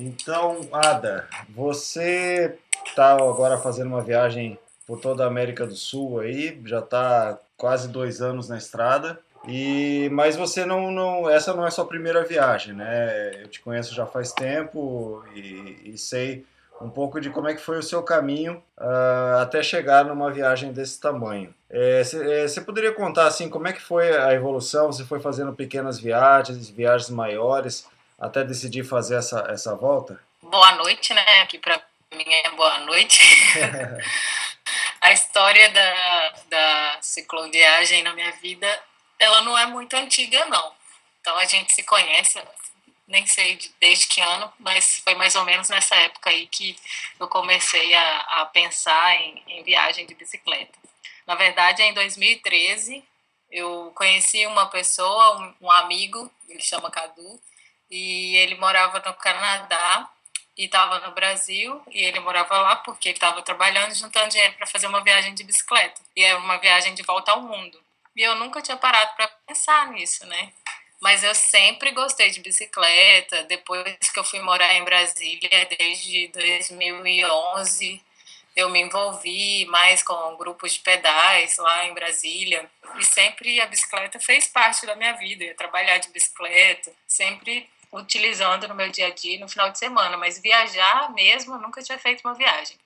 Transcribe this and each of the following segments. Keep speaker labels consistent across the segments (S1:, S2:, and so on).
S1: Então, Ada, você está agora fazendo uma viagem por toda a América do Sul aí, já está quase dois anos na estrada. E mas você não, não, essa não é sua primeira viagem, né? Eu te conheço já faz tempo e, e sei um pouco de como é que foi o seu caminho uh, até chegar numa viagem desse tamanho. Você é, poderia contar assim como é que foi a evolução? Você foi fazendo pequenas viagens, viagens maiores, até decidir fazer essa, essa volta?
S2: Boa noite, né? Aqui para mim é boa noite. a história da, da cicloviagem na minha vida, ela não é muito antiga, não. Então a gente se conhece nem sei desde que ano, mas foi mais ou menos nessa época aí que eu comecei a, a pensar em, em viagem de bicicleta. Na verdade, em 2013, eu conheci uma pessoa, um, um amigo, ele chama Cadu, e ele morava no Canadá e estava no Brasil e ele morava lá porque ele estava trabalhando juntando dinheiro para fazer uma viagem de bicicleta e é uma viagem de volta ao mundo e eu nunca tinha parado para pensar nisso né mas eu sempre gostei de bicicleta. Depois que eu fui morar em Brasília, desde 2011, eu me envolvi mais com grupos de pedais lá em Brasília. E sempre a bicicleta fez parte da minha vida. Eu ia trabalhar de bicicleta, sempre utilizando no meu dia a dia, no final de semana. Mas viajar mesmo, eu nunca tinha feito uma viagem.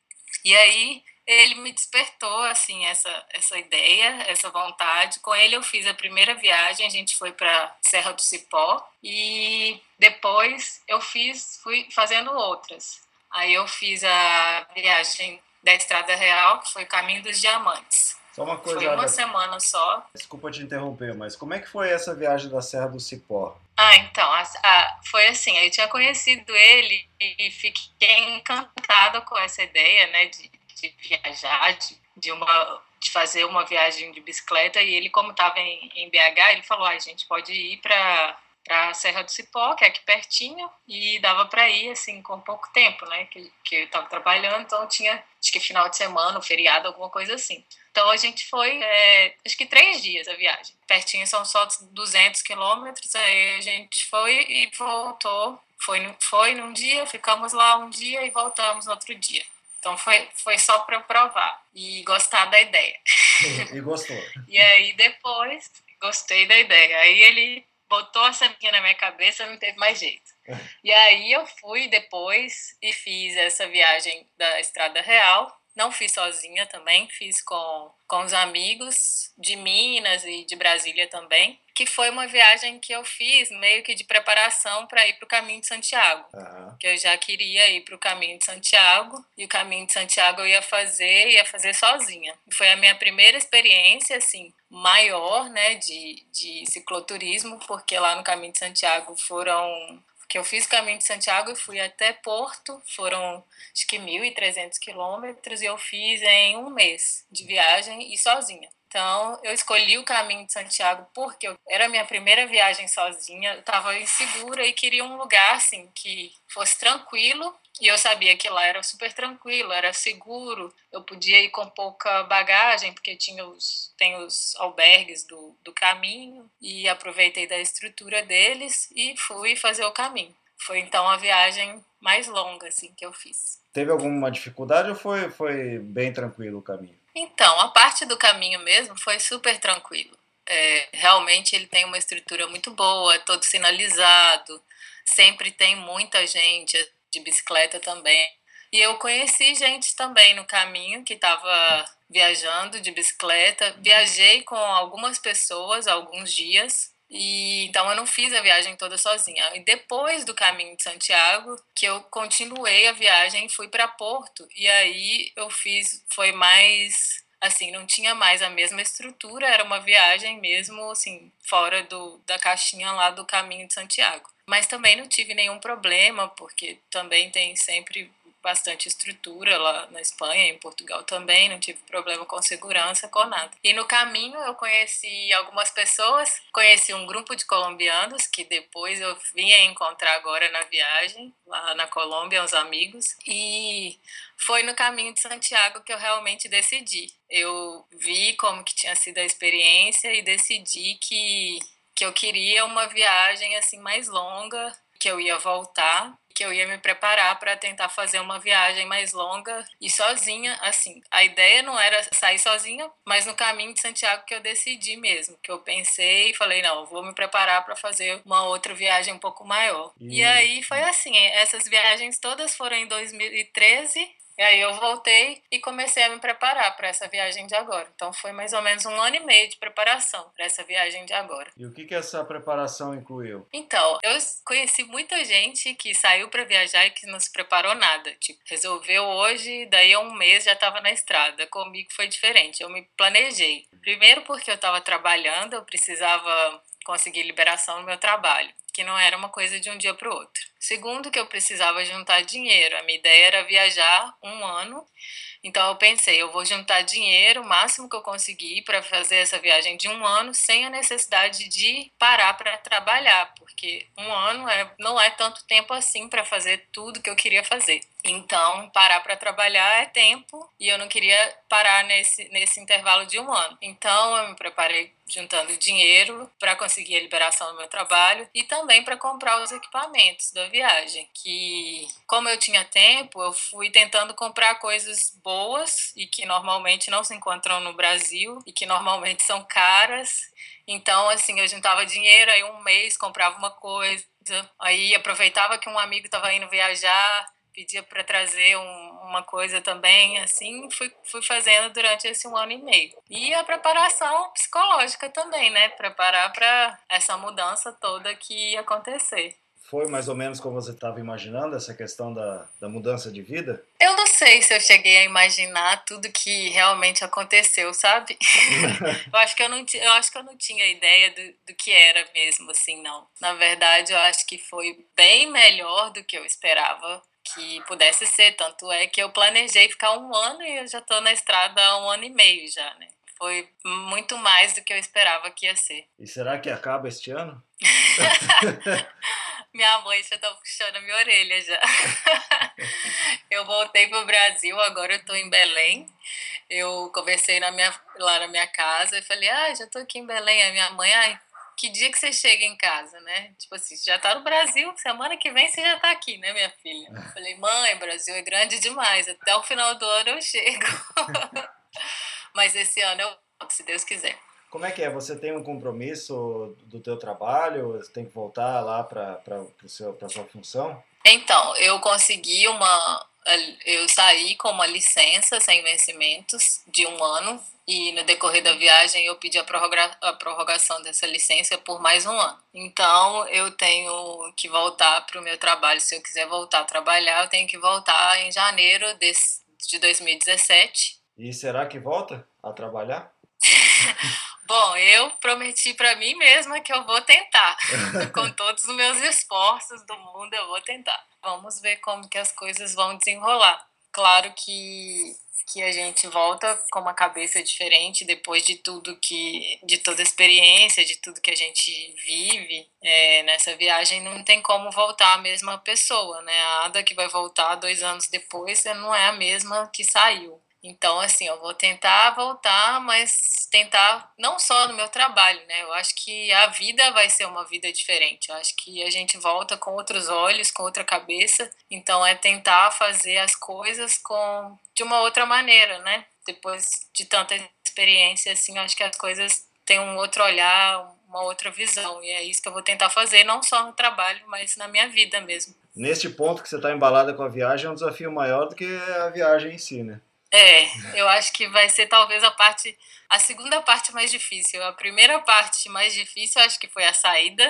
S2: E aí ele me despertou assim essa essa ideia, essa vontade. Com ele eu fiz a primeira viagem, a gente foi para Serra do Cipó e depois eu fiz fui fazendo outras. Aí eu fiz a viagem da Estrada Real, que foi Caminho dos Diamantes.
S1: Só uma coisa.
S2: Foi uma semana só.
S1: Desculpa te interromper, mas como é que foi essa viagem da Serra do Cipó?
S2: Ah, então, a, a, foi assim, eu tinha conhecido ele e fiquei encantada com essa ideia, né, de de viajar, de, de, uma, de fazer uma viagem de bicicleta. E ele, como estava em, em BH, ele falou: ah, a gente pode ir para para a Serra do Cipó, que é aqui pertinho, e dava para ir assim com pouco tempo, né? Que, que eu estava trabalhando, então tinha acho que final de semana, feriado, alguma coisa assim. Então a gente foi, é, acho que três dias a viagem. Pertinho são só 200 quilômetros, aí a gente foi e voltou. Foi, foi num dia, ficamos lá um dia e voltamos no outro dia. Então foi, foi só para eu provar e gostar da ideia.
S1: E gostou.
S2: e aí depois gostei da ideia. Aí ele botou essa minha na minha cabeça, não teve mais jeito. E aí eu fui depois e fiz essa viagem da Estrada Real não fiz sozinha também, fiz com, com os amigos de Minas e de Brasília também, que foi uma viagem que eu fiz meio que de preparação para ir para o Caminho de Santiago. Uhum. Que eu já queria ir para o Caminho de Santiago, e o Caminho de Santiago eu ia fazer, ia fazer sozinha. Foi a minha primeira experiência, assim, maior, né, de, de cicloturismo, porque lá no Caminho de Santiago foram que eu fiz o caminho de Santiago e fui até Porto, foram acho que 1.300 quilômetros e eu fiz em um mês de viagem e sozinha. Então, eu escolhi o caminho de Santiago porque era a minha primeira viagem sozinha, eu estava insegura e queria um lugar assim que fosse tranquilo e eu sabia que lá era super tranquilo, era seguro, eu podia ir com pouca bagagem, porque tinha os, tem os albergues do, do caminho, e aproveitei da estrutura deles e fui fazer o caminho. Foi então a viagem mais longa assim que eu fiz.
S1: Teve alguma dificuldade ou foi, foi bem tranquilo o caminho?
S2: Então, a parte do caminho mesmo foi super tranquilo. É, realmente ele tem uma estrutura muito boa, é todo sinalizado, sempre tem muita gente de bicicleta também. E eu conheci gente também no caminho que estava viajando de bicicleta. Viajei com algumas pessoas alguns dias. E então eu não fiz a viagem toda sozinha. E depois do caminho de Santiago, que eu continuei a viagem fui para Porto. E aí eu fiz foi mais assim, não tinha mais a mesma estrutura, era uma viagem mesmo assim, fora do da caixinha lá do caminho de Santiago. Mas também não tive nenhum problema, porque também tem sempre bastante estrutura lá na Espanha, em Portugal também, não tive problema com segurança, com nada. E no caminho eu conheci algumas pessoas, conheci um grupo de colombianos que depois eu vim encontrar agora na viagem, lá na Colômbia, uns amigos, e foi no caminho de Santiago que eu realmente decidi. Eu vi como que tinha sido a experiência e decidi que que eu queria uma viagem assim mais longa, que eu ia voltar, que eu ia me preparar para tentar fazer uma viagem mais longa e sozinha, assim. A ideia não era sair sozinha, mas no caminho de Santiago que eu decidi mesmo, que eu pensei e falei, não, vou me preparar para fazer uma outra viagem um pouco maior. E, e aí foi assim, essas viagens todas foram em 2013 e aí eu voltei e comecei a me preparar para essa viagem de agora. Então foi mais ou menos um ano e meio de preparação para essa viagem de agora.
S1: E o que que essa preparação incluiu?
S2: Então, eu conheci muita gente que saiu para viajar e que não se preparou nada. Tipo, resolveu hoje, daí a um mês já estava na estrada. Comigo foi diferente. Eu me planejei. Primeiro porque eu estava trabalhando, eu precisava conseguir liberação no meu trabalho que não era uma coisa de um dia para o outro. Segundo, que eu precisava juntar dinheiro. A minha ideia era viajar um ano. Então eu pensei, eu vou juntar dinheiro o máximo que eu conseguir para fazer essa viagem de um ano sem a necessidade de parar para trabalhar, porque um ano é, não é tanto tempo assim para fazer tudo que eu queria fazer. Então, parar para trabalhar é tempo e eu não queria parar nesse, nesse intervalo de um ano. Então, eu me preparei juntando dinheiro para conseguir a liberação do meu trabalho e também para comprar os equipamentos da viagem. Que, como eu tinha tempo, eu fui tentando comprar coisas boas e que normalmente não se encontram no Brasil e que normalmente são caras. Então, assim, eu juntava dinheiro, aí um mês comprava uma coisa, aí aproveitava que um amigo estava indo viajar pedia para trazer um, uma coisa também, assim, fui, fui fazendo durante esse um ano e meio. E a preparação psicológica também, né? Preparar para essa mudança toda que ia acontecer.
S1: Foi mais ou menos como você estava imaginando essa questão da, da mudança de vida?
S2: Eu não sei se eu cheguei a imaginar tudo que realmente aconteceu, sabe? eu, acho que eu, não, eu acho que eu não tinha ideia do, do que era mesmo, assim, não. Na verdade, eu acho que foi bem melhor do que eu esperava que pudesse ser. Tanto é que eu planejei ficar um ano e eu já estou na estrada há um ano e meio já, né? Foi muito mais do que eu esperava que ia ser.
S1: E será que acaba este ano?
S2: minha mãe já tá puxando minha orelha já. eu voltei pro Brasil, agora eu tô em Belém. Eu conversei na minha, lá na minha casa e falei, ah, já tô aqui em Belém. A minha mãe, ai, que dia que você chega em casa, né? Tipo assim, já tá no Brasil, semana que vem você já tá aqui, né, minha filha? Eu falei, mãe, Brasil é grande demais, até o final do ano eu chego. Mas esse ano eu volto, se Deus quiser.
S1: Como é que é? Você tem um compromisso do teu trabalho? Você tem que voltar lá para a sua função?
S2: Então, eu consegui uma... Eu saí com uma licença sem vencimentos de um ano e no decorrer da viagem eu pedi a, prorroga a prorrogação dessa licença por mais um ano. Então eu tenho que voltar para o meu trabalho. Se eu quiser voltar a trabalhar, eu tenho que voltar em janeiro desse, de 2017.
S1: E será que volta a trabalhar?
S2: Bom, eu prometi para mim mesma que eu vou tentar. Com todos os meus esforços do mundo, eu vou tentar. Vamos ver como que as coisas vão desenrolar. Claro que que a gente volta com uma cabeça diferente depois de tudo que, de toda a experiência, de tudo que a gente vive é, nessa viagem, não tem como voltar a mesma pessoa, né? A Ada que vai voltar dois anos depois não é a mesma que saiu. Então, assim, eu vou tentar voltar, mas tentar não só no meu trabalho, né? Eu acho que a vida vai ser uma vida diferente. Eu acho que a gente volta com outros olhos, com outra cabeça. Então, é tentar fazer as coisas com de uma outra maneira, né? Depois de tanta experiência, assim, eu acho que as coisas têm um outro olhar, uma outra visão. E é isso que eu vou tentar fazer, não só no trabalho, mas na minha vida mesmo.
S1: Neste ponto que você está embalada com a viagem, é um desafio maior do que a viagem em si, né?
S2: É, eu acho que vai ser talvez a parte, a segunda parte mais difícil. A primeira parte mais difícil, eu acho que foi a saída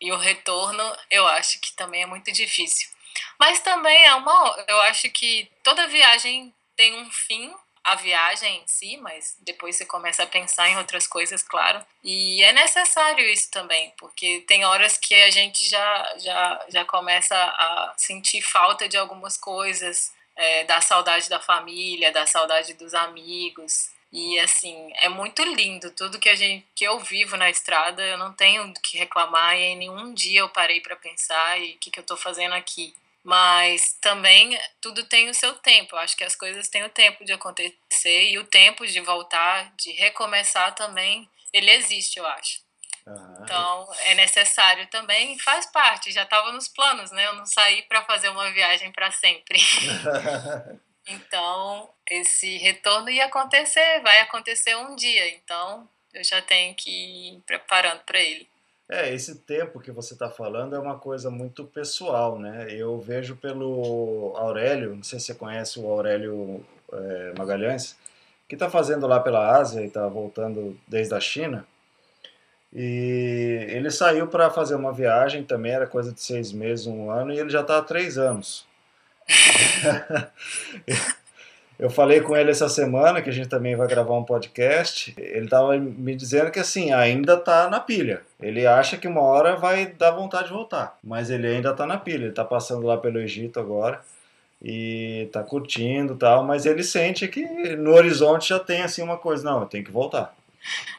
S2: e o retorno, eu acho que também é muito difícil. Mas também é uma, eu acho que toda viagem tem um fim, a viagem em si, mas depois você começa a pensar em outras coisas, claro. E é necessário isso também, porque tem horas que a gente já já já começa a sentir falta de algumas coisas é, da saudade da família, da saudade dos amigos. E assim, é muito lindo tudo que a gente que eu vivo na estrada, eu não tenho do que reclamar e em nenhum dia eu parei para pensar e o que, que eu estou fazendo aqui. Mas também tudo tem o seu tempo. Eu acho que as coisas têm o tempo de acontecer e o tempo de voltar, de recomeçar também, ele existe, eu acho. Uhum. Então, é necessário também, faz parte, já estava nos planos, né? Eu não saí para fazer uma viagem para sempre. então, esse retorno ia acontecer, vai acontecer um dia, então eu já tenho que ir preparando para ele.
S1: É, esse tempo que você está falando é uma coisa muito pessoal, né? Eu vejo pelo Aurélio, não sei se você conhece o Aurélio é, Magalhães, que está fazendo lá pela Ásia e está voltando desde a China. E ele saiu para fazer uma viagem, também era coisa de seis meses, um ano, e ele já está há três anos. Eu falei com ele essa semana que a gente também vai gravar um podcast. Ele estava me dizendo que assim, ainda está na pilha. Ele acha que uma hora vai dar vontade de voltar, mas ele ainda está na pilha. Ele está passando lá pelo Egito agora e está curtindo tal, mas ele sente que no horizonte já tem assim uma coisa, não, eu tenho que voltar.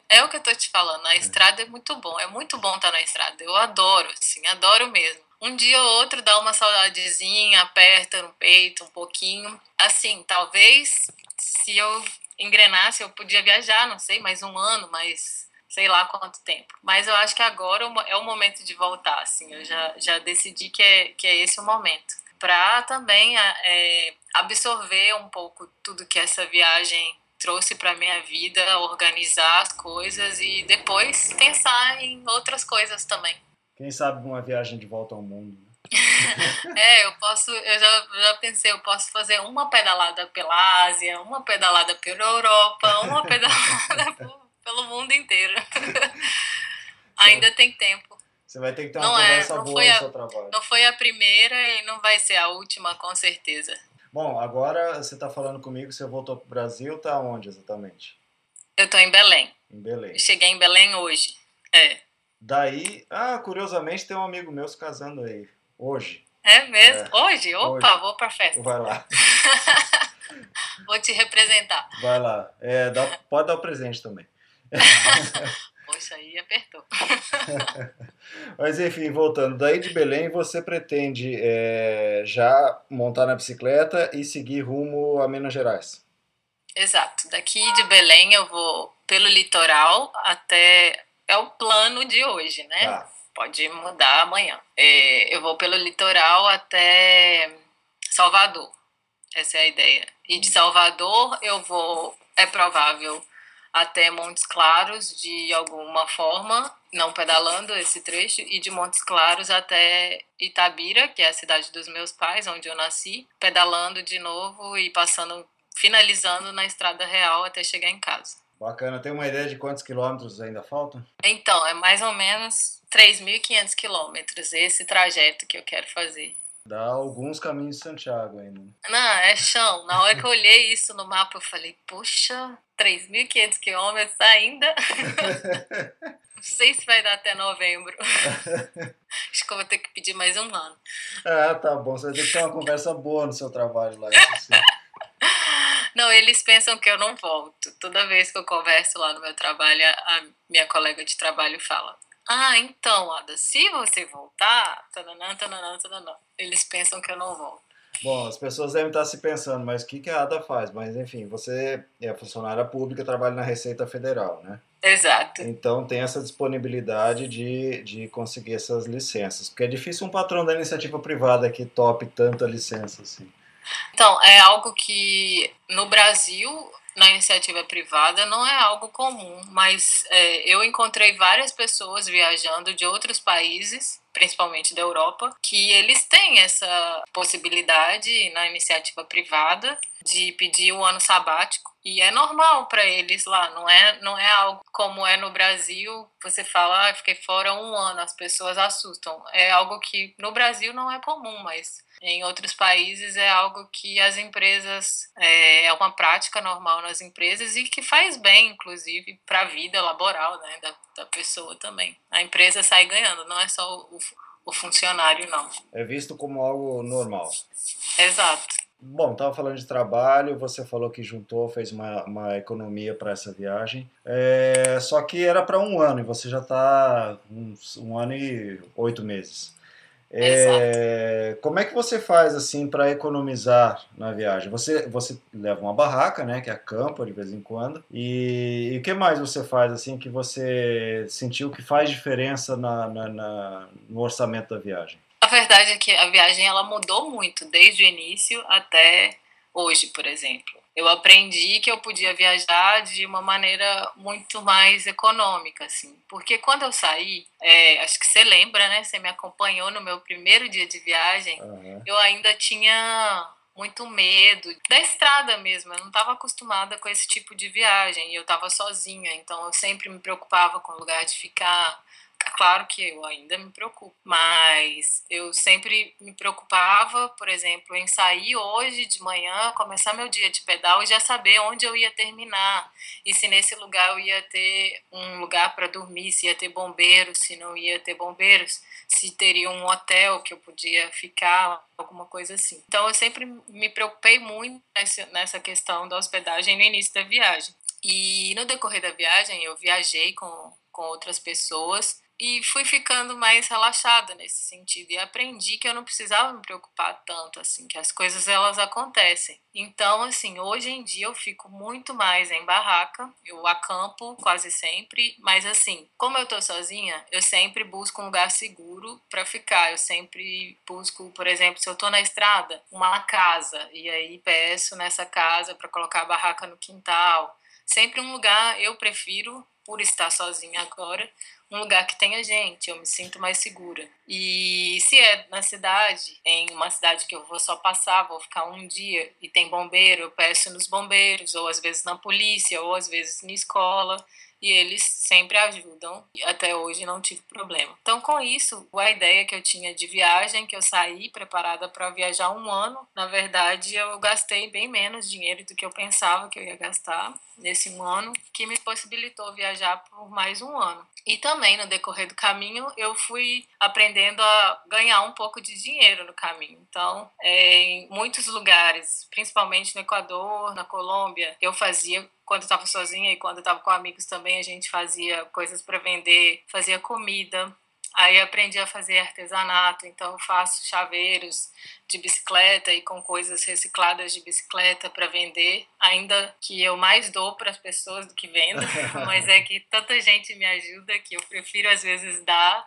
S2: É o que eu tô te falando, a estrada é muito bom, é muito bom estar tá na estrada. Eu adoro, assim, adoro mesmo um dia ou outro dá uma saudadezinha, aperta no peito um pouquinho. Assim, talvez se eu engrenasse, eu podia viajar, não sei, mais um ano, mas sei lá quanto tempo. Mas eu acho que agora é o momento de voltar, assim. Eu já, já decidi que é, que é esse o momento. Para também é, absorver um pouco tudo que essa viagem trouxe para minha vida, organizar as coisas e depois pensar em outras coisas também.
S1: Quem sabe uma viagem de volta ao mundo. Né?
S2: é, eu posso, eu já, já pensei, eu posso fazer uma pedalada pela Ásia, uma pedalada pela Europa, uma pedalada pelo mundo inteiro. Ainda tem tempo.
S1: Você vai ter que ter uma não é, conversa é, boa no
S2: a,
S1: seu trabalho.
S2: Não foi a primeira e não vai ser a última, com certeza.
S1: Bom, agora você está falando comigo, você voltou para o Brasil, tá onde exatamente?
S2: Eu estou em Belém.
S1: Em Belém.
S2: cheguei em Belém hoje. É.
S1: Daí, ah, curiosamente tem um amigo meu se casando aí, hoje.
S2: É mesmo? É, hoje? Opa, hoje. vou pra festa.
S1: Vai lá.
S2: vou te representar.
S1: Vai lá. É, dá, pode dar o presente também.
S2: Poxa, aí apertou.
S1: Mas enfim, voltando. Daí de Belém, você pretende é, já montar na bicicleta e seguir rumo a Minas Gerais?
S2: Exato. Daqui de Belém eu vou pelo litoral até é o plano de hoje, né? Tá. Pode mudar amanhã. É, eu vou pelo litoral até Salvador. Essa é a ideia. E de Salvador eu vou, é provável, até Montes Claros de alguma forma, não pedalando esse trecho, e de Montes Claros até Itabira, que é a cidade dos meus pais, onde eu nasci, pedalando de novo e passando, finalizando na estrada real até chegar em casa.
S1: Bacana. Tem uma ideia de quantos quilômetros ainda faltam?
S2: Então, é mais ou menos 3.500 quilômetros esse trajeto que eu quero fazer.
S1: Dá alguns caminhos de Santiago ainda.
S2: Não, é chão. Na hora que eu olhei isso no mapa, eu falei, puxa, 3.500 quilômetros ainda? Não sei se vai dar até novembro. Acho que eu vou ter que pedir mais um ano.
S1: Ah, tá bom. Você vai ter que ter uma conversa boa no seu trabalho lá.
S2: Não, eles pensam que eu não volto. Toda vez que eu converso lá no meu trabalho, a minha colega de trabalho fala: Ah, então, Ada, se você voltar, tananã, tananã, tananã. eles pensam que eu não volto.
S1: Bom, as pessoas devem estar se pensando, mas o que, que a Ada faz? Mas, enfim, você é funcionária pública, trabalha na Receita Federal, né?
S2: Exato.
S1: Então tem essa disponibilidade de, de conseguir essas licenças. Porque é difícil um patrão da iniciativa privada que tope tanta licença assim.
S2: Então, é algo que no Brasil, na iniciativa privada, não é algo comum, mas é, eu encontrei várias pessoas viajando de outros países principalmente da Europa, que eles têm essa possibilidade na iniciativa privada de pedir um ano sabático e é normal para eles lá, não é não é algo como é no Brasil, você fala, ah, fiquei fora um ano, as pessoas assustam. É algo que no Brasil não é comum, mas em outros países é algo que as empresas é, é uma prática normal nas empresas e que faz bem, inclusive, para a vida laboral né, da, da pessoa também. A empresa sai ganhando, não é só o, o funcionário, não.
S1: É visto como algo normal.
S2: Exato.
S1: Bom, estava falando de trabalho, você falou que juntou, fez uma, uma economia para essa viagem. É, só que era para um ano e você já está um, um ano e oito meses. É, como é que você faz assim para economizar na viagem? Você, você leva uma barraca, né, que acampa de vez em quando. E, e o que mais você faz assim que você sentiu que faz diferença na, na, na, no orçamento da viagem?
S2: A verdade é que a viagem ela mudou muito desde o início até hoje, por exemplo eu aprendi que eu podia viajar de uma maneira muito mais econômica, assim. Porque quando eu saí, é, acho que você lembra, né? Você me acompanhou no meu primeiro dia de viagem. Uhum. Eu ainda tinha muito medo da estrada mesmo. Eu não estava acostumada com esse tipo de viagem. E eu estava sozinha, então eu sempre me preocupava com o lugar de ficar claro que eu ainda me preocupo, mas eu sempre me preocupava, por exemplo, em sair hoje de manhã, começar meu dia de pedal e já saber onde eu ia terminar. E se nesse lugar eu ia ter um lugar para dormir, se ia ter bombeiros, se não ia ter bombeiros, se teria um hotel que eu podia ficar, alguma coisa assim. Então eu sempre me preocupei muito nessa questão da hospedagem no início da viagem. E no decorrer da viagem eu viajei com, com outras pessoas e fui ficando mais relaxada nesse sentido e aprendi que eu não precisava me preocupar tanto assim, que as coisas elas acontecem. Então, assim, hoje em dia eu fico muito mais em barraca, eu acampo quase sempre, mas assim, como eu tô sozinha, eu sempre busco um lugar seguro para ficar. Eu sempre busco, por exemplo, se eu tô na estrada, uma casa e aí peço nessa casa para colocar a barraca no quintal. Sempre um lugar eu prefiro por estar sozinha agora, um lugar que tenha gente, eu me sinto mais segura. E se é na cidade, em uma cidade que eu vou só passar, vou ficar um dia e tem bombeiro, eu peço nos bombeiros, ou às vezes na polícia, ou às vezes na escola e eles sempre ajudam. Até hoje não tive problema. Então, com isso, a ideia que eu tinha de viagem, que eu saí preparada para viajar um ano, na verdade, eu gastei bem menos dinheiro do que eu pensava que eu ia gastar nesse um ano, que me possibilitou viajar por mais um ano. E também no decorrer do caminho eu fui aprendendo a ganhar um pouco de dinheiro no caminho. Então, é, em muitos lugares, principalmente no Equador, na Colômbia, eu fazia quando estava sozinha e quando estava com amigos também a gente fazia coisas para vender, fazia comida. Aí aprendi a fazer artesanato, então faço chaveiros de bicicleta e com coisas recicladas de bicicleta para vender. Ainda que eu mais dou para as pessoas do que vendo, mas é que tanta gente me ajuda que eu prefiro às vezes dar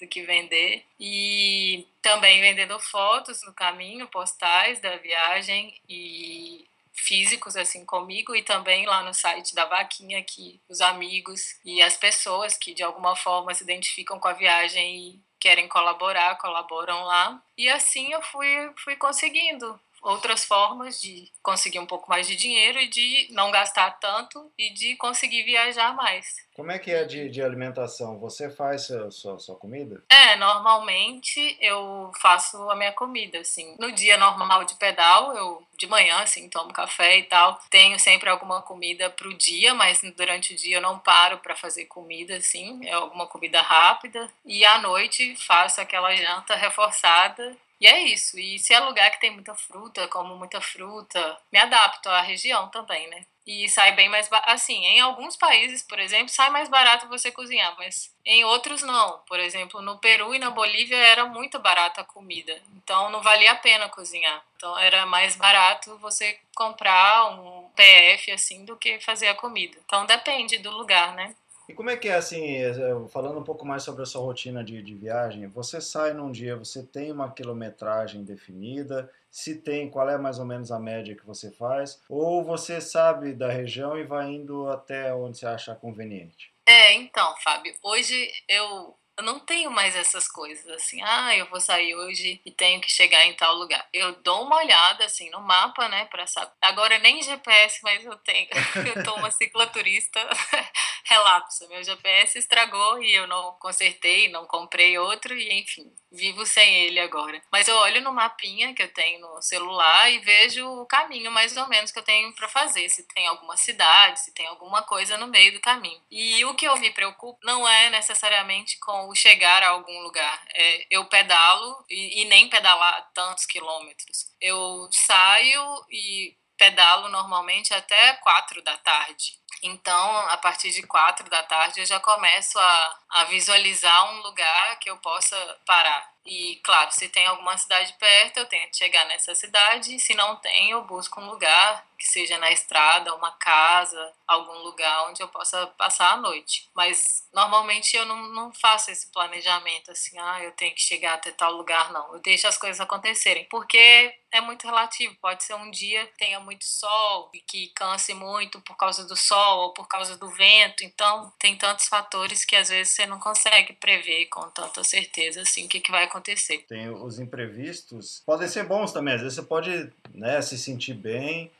S2: do que vender. E também vendendo fotos no caminho, postais da viagem e físicos assim comigo e também lá no site da vaquinha que os amigos e as pessoas que de alguma forma se identificam com a viagem e querem colaborar, colaboram lá. E assim eu fui fui conseguindo outras formas de conseguir um pouco mais de dinheiro e de não gastar tanto e de conseguir viajar mais.
S1: Como é que é de, de alimentação? Você faz sua, sua, sua, comida?
S2: É, normalmente eu faço a minha comida, assim. No dia normal de pedal, eu de manhã, assim, tomo café e tal. Tenho sempre alguma comida pro dia, mas durante o dia eu não paro para fazer comida, assim. É alguma comida rápida. E à noite faço aquela janta reforçada e é isso. E se é lugar que tem muita fruta, como muita fruta, me adapto à região também, né? E sai bem mais assim, em alguns países, por exemplo, sai mais barato você cozinhar, mas em outros não. Por exemplo, no Peru e na Bolívia era muito barata a comida, então não valia a pena cozinhar. Então era mais barato você comprar um PF assim do que fazer a comida. Então depende do lugar, né?
S1: E como é que é assim, é, falando um pouco mais sobre a sua rotina de, de viagem, você sai num dia, você tem uma quilometragem definida, se tem, qual é mais ou menos a média que você faz, ou você sabe da região e vai indo até onde você achar conveniente?
S2: É, então, Fábio, hoje eu eu não tenho mais essas coisas assim, ah, eu vou sair hoje e tenho que chegar em tal lugar. Eu dou uma olhada assim no mapa, né, para saber. Agora nem GPS, mas eu tenho. eu tô uma cicloturista relapso. Meu GPS estragou e eu não consertei, não comprei outro e enfim, vivo sem ele agora. Mas eu olho no mapinha que eu tenho no celular e vejo o caminho mais ou menos que eu tenho para fazer, se tem alguma cidade, se tem alguma coisa no meio do caminho. E o que eu me preocupo não é necessariamente com o chegar a algum lugar. É, eu pedalo e, e nem pedalar tantos quilômetros. Eu saio e pedalo normalmente até quatro da tarde. Então, a partir de quatro da tarde, eu já começo a, a visualizar um lugar que eu possa parar. E, claro, se tem alguma cidade perto, eu tento chegar nessa cidade. Se não tem, eu busco um lugar que seja na estrada, uma casa, algum lugar onde eu possa passar a noite. Mas normalmente eu não, não faço esse planejamento assim, ah, eu tenho que chegar até tal lugar, não. Eu deixo as coisas acontecerem, porque é muito relativo. Pode ser um dia tenha muito sol e que canse muito por causa do sol ou por causa do vento. Então, tem tantos fatores que às vezes você não consegue prever com tanta certeza assim o que, que vai acontecer.
S1: Tem os imprevistos, podem ser bons também. Às vezes você pode né, se sentir bem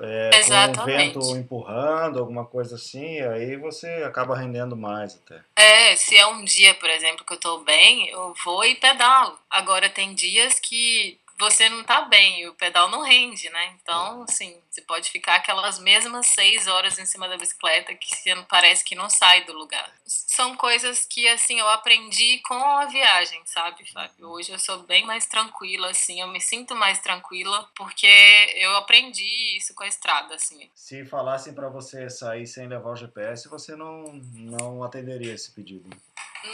S1: é, com o vento empurrando, alguma coisa assim, aí você acaba rendendo mais até.
S2: É, se é um dia, por exemplo, que eu tô bem, eu vou e pedalo. Agora tem dias que você não tá bem e o pedal não rende, né? Então, assim, você pode ficar aquelas mesmas seis horas em cima da bicicleta que você não parece que não sai do lugar. São coisas que, assim, eu aprendi com a viagem, sabe, Fábio? Hoje eu sou bem mais tranquila, assim, eu me sinto mais tranquila porque eu aprendi isso com a estrada, assim.
S1: Se falassem para você sair sem levar o GPS, você não, não atenderia esse pedido?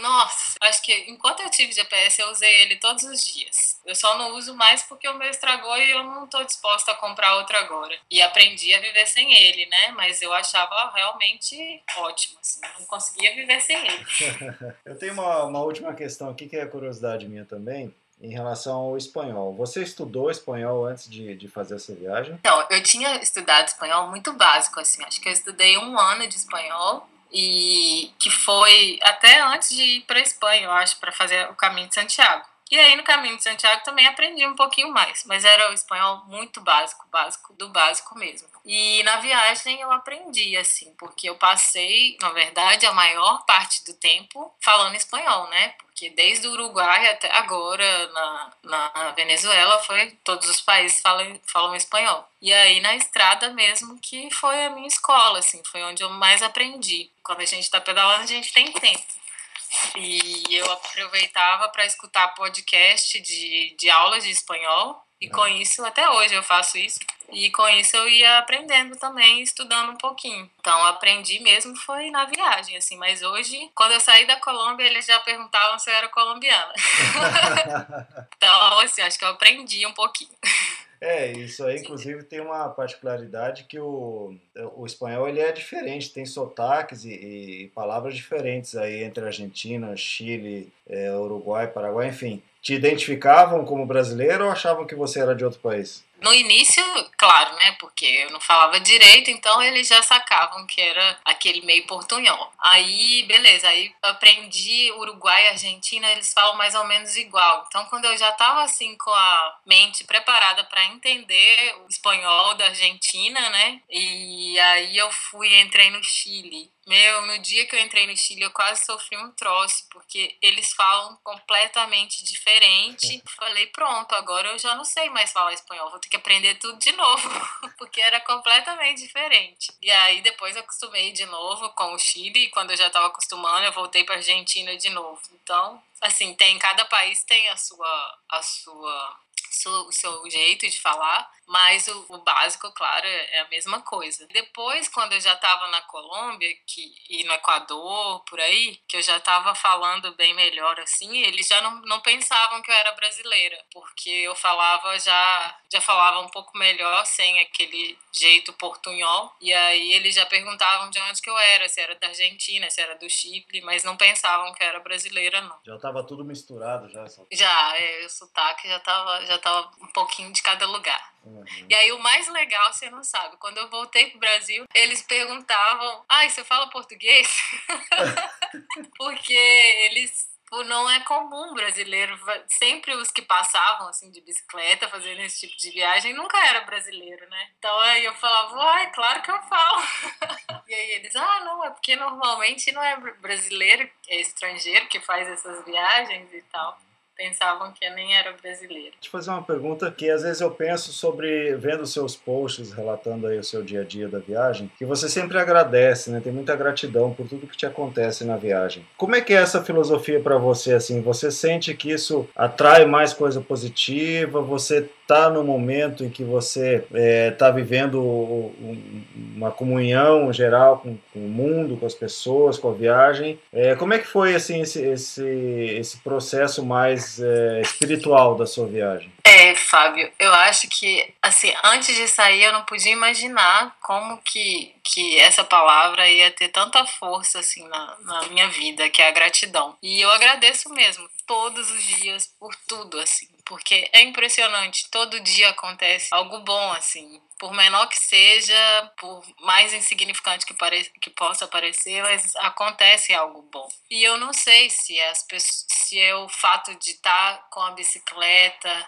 S2: Nossa, acho que enquanto eu tive GPS, eu usei ele todos os dias. Eu só não uso mais porque o meu estragou e eu não estou disposta a comprar outro agora. E aprendi a viver sem ele, né? Mas eu achava realmente ótimo, assim. Não conseguia viver sem ele.
S1: eu tenho uma, uma última questão aqui que é curiosidade minha também em relação ao espanhol. Você estudou espanhol antes de, de fazer essa viagem?
S2: Não, eu tinha estudado espanhol muito básico, assim. Acho que eu estudei um ano de espanhol e que foi até antes de ir para a Espanha, eu acho, para fazer o caminho de Santiago. E aí no caminho de Santiago também aprendi um pouquinho mais, mas era o espanhol muito básico, básico do básico mesmo. E na viagem eu aprendi assim, porque eu passei, na verdade, a maior parte do tempo falando espanhol, né? Porque desde o Uruguai até agora na, na Venezuela foi todos os países falam, falam espanhol. E aí na estrada mesmo que foi a minha escola, assim, foi onde eu mais aprendi. Quando a gente está pedalando, a gente tem tempo. E eu aproveitava para escutar podcast de, de aulas de espanhol. E com isso, até hoje eu faço isso. E com isso eu ia aprendendo também, estudando um pouquinho. Então, aprendi mesmo foi na viagem, assim. Mas hoje, quando eu saí da Colômbia, eles já perguntavam se eu era colombiana. então, assim, acho que eu aprendi um pouquinho.
S1: É, isso aí, inclusive, tem uma particularidade que o, o espanhol ele é diferente, tem sotaques e, e palavras diferentes aí entre Argentina, Chile, é, Uruguai, Paraguai, enfim. Te identificavam como brasileiro ou achavam que você era de outro país?
S2: No início, claro, né? Porque eu não falava direito, então eles já sacavam que era aquele meio portunhol. Aí, beleza, aí aprendi Uruguai e Argentina, eles falam mais ou menos igual. Então, quando eu já tava assim com a mente preparada para entender o espanhol da Argentina, né? E aí eu fui entrei no Chile. Meu, no dia que eu entrei no Chile, eu quase sofri um troço, porque eles falam completamente diferente. Falei, pronto, agora eu já não sei mais falar espanhol, vou ter que aprender tudo de novo, porque era completamente diferente. E aí depois eu acostumei de novo com o Chile, e quando eu já estava acostumando, eu voltei para Argentina de novo. Então, assim, tem cada país tem a sua a sua o seu jeito de falar, mas o, o, básico, claro, é a mesma coisa. Depois, quando eu já estava na Colômbia que, e no Equador, por aí, que eu já estava falando bem melhor assim, eles já não, não pensavam que eu era brasileira, porque eu falava já, já falava um pouco melhor, sem aquele jeito portunhol, e aí eles já perguntavam de onde que eu era, se era da Argentina, se era do Chile, mas não pensavam que eu era brasileira, não.
S1: Já estava tudo misturado já? Só...
S2: Já, é, o sotaque já estava já tava um pouquinho de cada lugar. Uhum. E aí o mais legal, você não sabe, quando eu voltei pro Brasil, eles perguntavam: "Ai, você fala português?" Porque eles não é comum brasileiro, sempre os que passavam assim de bicicleta fazendo esse tipo de viagem nunca era brasileiro, né? Então aí eu falava, ai, claro que eu falo. e aí eles, ah, não, é porque normalmente não é brasileiro, é estrangeiro que faz essas viagens e tal pensavam que eu nem era brasileiro.
S1: Deixa eu fazer uma pergunta que às vezes eu penso sobre, vendo seus posts, relatando aí o seu dia a dia da viagem, que você sempre agradece, né? Tem muita gratidão por tudo que te acontece na viagem. Como é que é essa filosofia para você, assim? Você sente que isso atrai mais coisa positiva? Você está no momento em que você está é, tá vivendo uma comunhão geral com, com, o mundo, com as pessoas, com a viagem. É, como é que foi assim esse, esse, esse processo mais é, espiritual da sua viagem?
S2: É, Fábio, eu acho que assim antes de sair eu não podia imaginar como que, que essa palavra ia ter tanta força assim na, na minha vida, que é a gratidão. E eu agradeço mesmo todos os dias por tudo assim porque é impressionante, todo dia acontece algo bom, assim. Por menor que seja, por mais insignificante que, pare... que possa parecer, mas acontece algo bom. E eu não sei se, as se é o fato de estar com a bicicleta,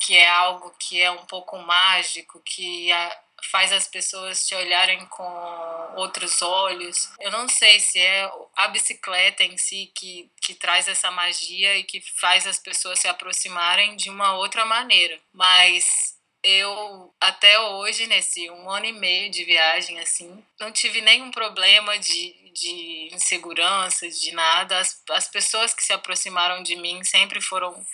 S2: que é algo que é um pouco mágico, que a faz as pessoas te olharem com outros olhos. Eu não sei se é a bicicleta em si que, que traz essa magia e que faz as pessoas se aproximarem de uma outra maneira, mas eu até hoje, nesse um ano e meio de viagem, assim, não tive nenhum problema de, de insegurança, de nada. As, as pessoas que se aproximaram de mim sempre foram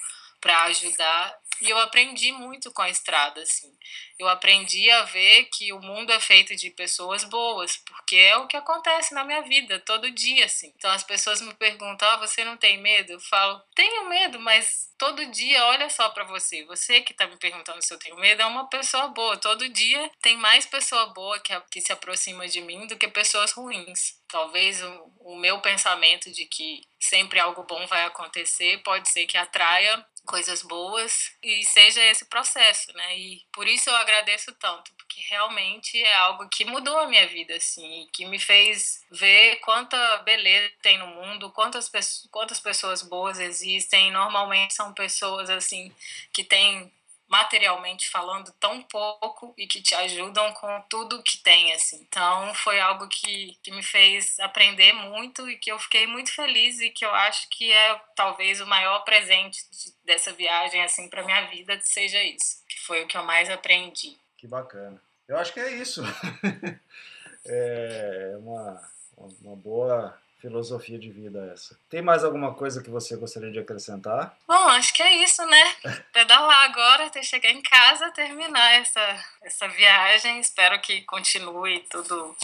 S2: para ajudar e eu aprendi muito com a estrada, assim. Eu aprendi a ver que o mundo é feito de pessoas boas, porque é o que acontece na minha vida todo dia, assim. Então as pessoas me perguntam: ah, você não tem medo? Eu falo: tenho medo, mas todo dia, olha só para você. Você que tá me perguntando se eu tenho medo é uma pessoa boa. Todo dia tem mais pessoa boa que, que se aproxima de mim do que pessoas ruins. Talvez o, o meu pensamento de que sempre algo bom vai acontecer pode ser que atraia coisas boas e seja esse processo, né? E por isso eu agradeço tanto, porque realmente é algo que mudou a minha vida, assim, que me fez ver quanta beleza tem no mundo, quantas, quantas pessoas boas existem. Normalmente são pessoas, assim, que têm materialmente falando tão pouco e que te ajudam com tudo que tem assim. Então foi algo que, que me fez aprender muito e que eu fiquei muito feliz e que eu acho que é talvez o maior presente de, dessa viagem assim para minha vida seja isso, que foi o que eu mais aprendi.
S1: Que bacana. Eu acho que é isso. é uma, uma boa filosofia de vida essa. Tem mais alguma coisa que você gostaria de acrescentar?
S2: Bom, acho que é isso, né? Pedalar agora, até chegar em casa, terminar essa, essa viagem. Espero que continue tudo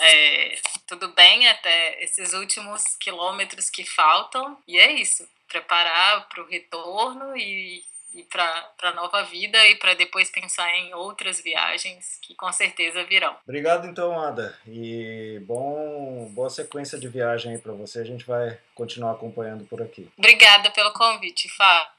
S2: é, tudo bem até esses últimos quilômetros que faltam. E é isso. Preparar para o retorno e e para a nova vida e para depois pensar em outras viagens que com certeza virão.
S1: Obrigado então, Ada. E bom, boa sequência de viagem aí para você. A gente vai continuar acompanhando por aqui.
S2: Obrigada pelo convite, Fá.